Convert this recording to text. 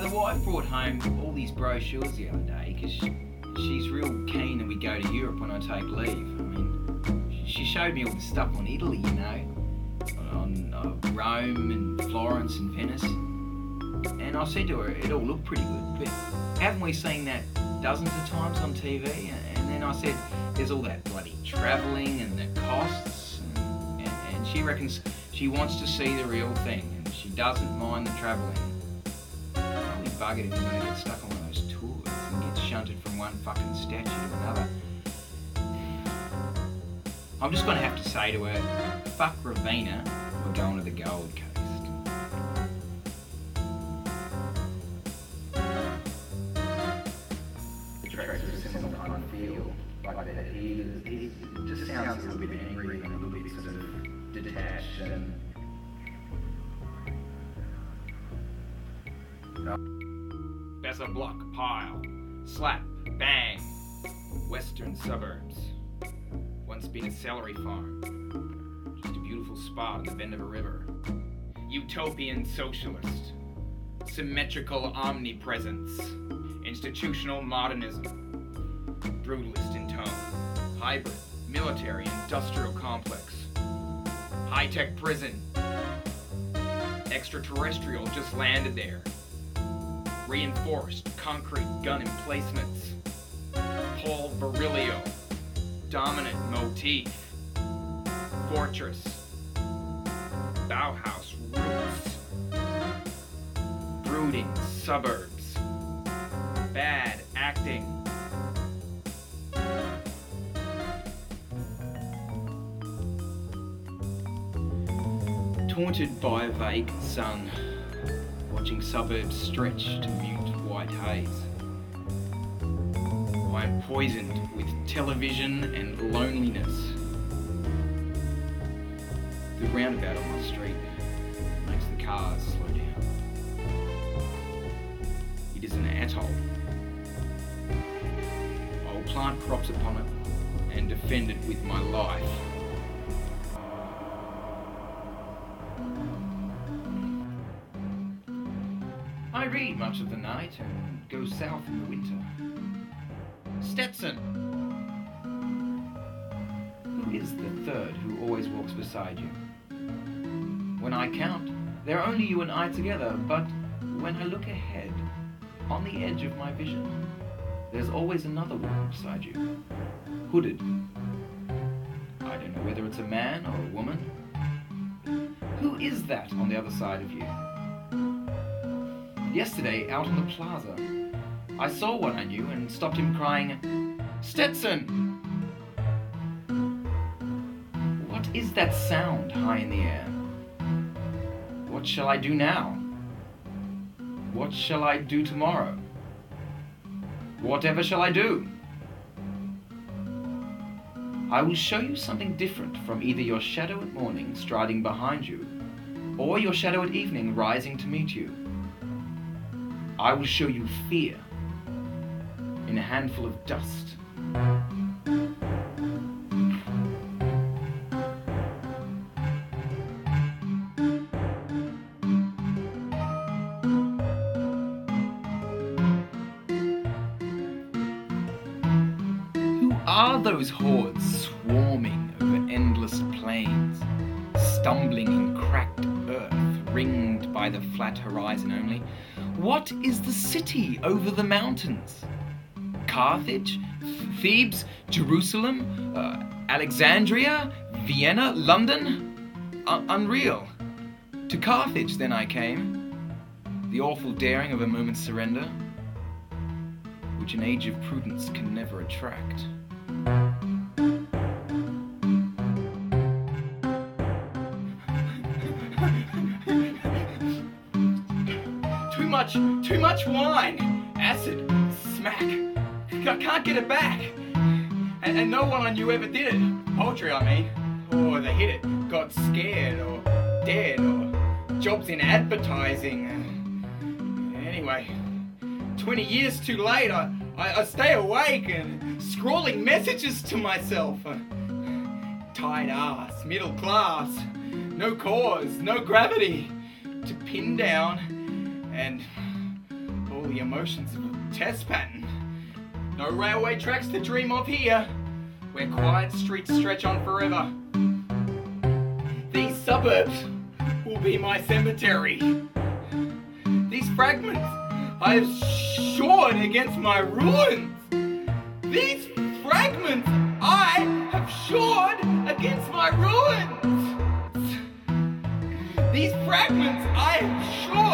The wife brought home all these brochures the other day because she, she's real keen that we go to Europe when I take leave. I mean, she showed me all the stuff on Italy, you know, on uh, Rome and Florence and Venice. And I said to her, it all looked pretty good, but haven't we seen that dozens of times on TV? And then I said, there's all that bloody travelling and the costs, and, and, and she reckons she wants to see the real thing, and she doesn't mind the travelling. Buggered stuck on one of those tours and shunted from one fucking statue to another. I'm just going to have to say to her, fuck Ravina, we're going to the Gold Coast. Sounds a block, pile, slap, bang. Western suburbs. Once been a celery farm. Just a beautiful spot on the bend of a river. Utopian socialist. Symmetrical omnipresence. Institutional modernism. Brutalist in tone. Hybrid, military, industrial complex. High tech prison. Extraterrestrial just landed there reinforced concrete gun emplacements, Paul Virilio, dominant motif, fortress, Bauhaus roots, brooding suburbs, bad acting. Taunted by a vague sun watching suburbs stretch to mute white haze. I am poisoned with television and loneliness. The roundabout on my street makes the cars slow down. It is an atoll. I will plant crops upon it and defend it with my life. Much of the night and go south in the winter. Stetson! Who is the third who always walks beside you? When I count, there are only you and I together, but when I look ahead, on the edge of my vision, there's always another one beside you. Hooded. I don't know whether it's a man or a woman. Who is that on the other side of you? Yesterday, out on the plaza, I saw one I knew and stopped him crying, Stetson! What is that sound high in the air? What shall I do now? What shall I do tomorrow? Whatever shall I do? I will show you something different from either your shadow at morning striding behind you, or your shadow at evening rising to meet you. I will show you fear in a handful of dust. Are those hordes swarming over endless plains, stumbling in cracked earth, ringed by the flat horizon only? What is the city over the mountains? Carthage? Thebes? Jerusalem? Uh, Alexandria? Vienna? London? Unreal. To Carthage then I came, the awful daring of a moment's surrender, which an age of prudence can never attract. Much, too much wine. Acid, smack. I can't get it back. And, and no one I knew ever did it. Poetry, I mean. Or they hit it, got scared, or dead, or jobs in advertising. Anyway, 20 years too late, I, I, I stay awake and scrawling messages to myself. Tight ass, middle class, no cause, no gravity to pin down and all the emotions of a test pattern. No railway tracks to dream of here, where quiet streets stretch on forever. These suburbs will be my cemetery. These fragments I have shored against my ruins. These fragments I have shored against my ruins. These fragments I have my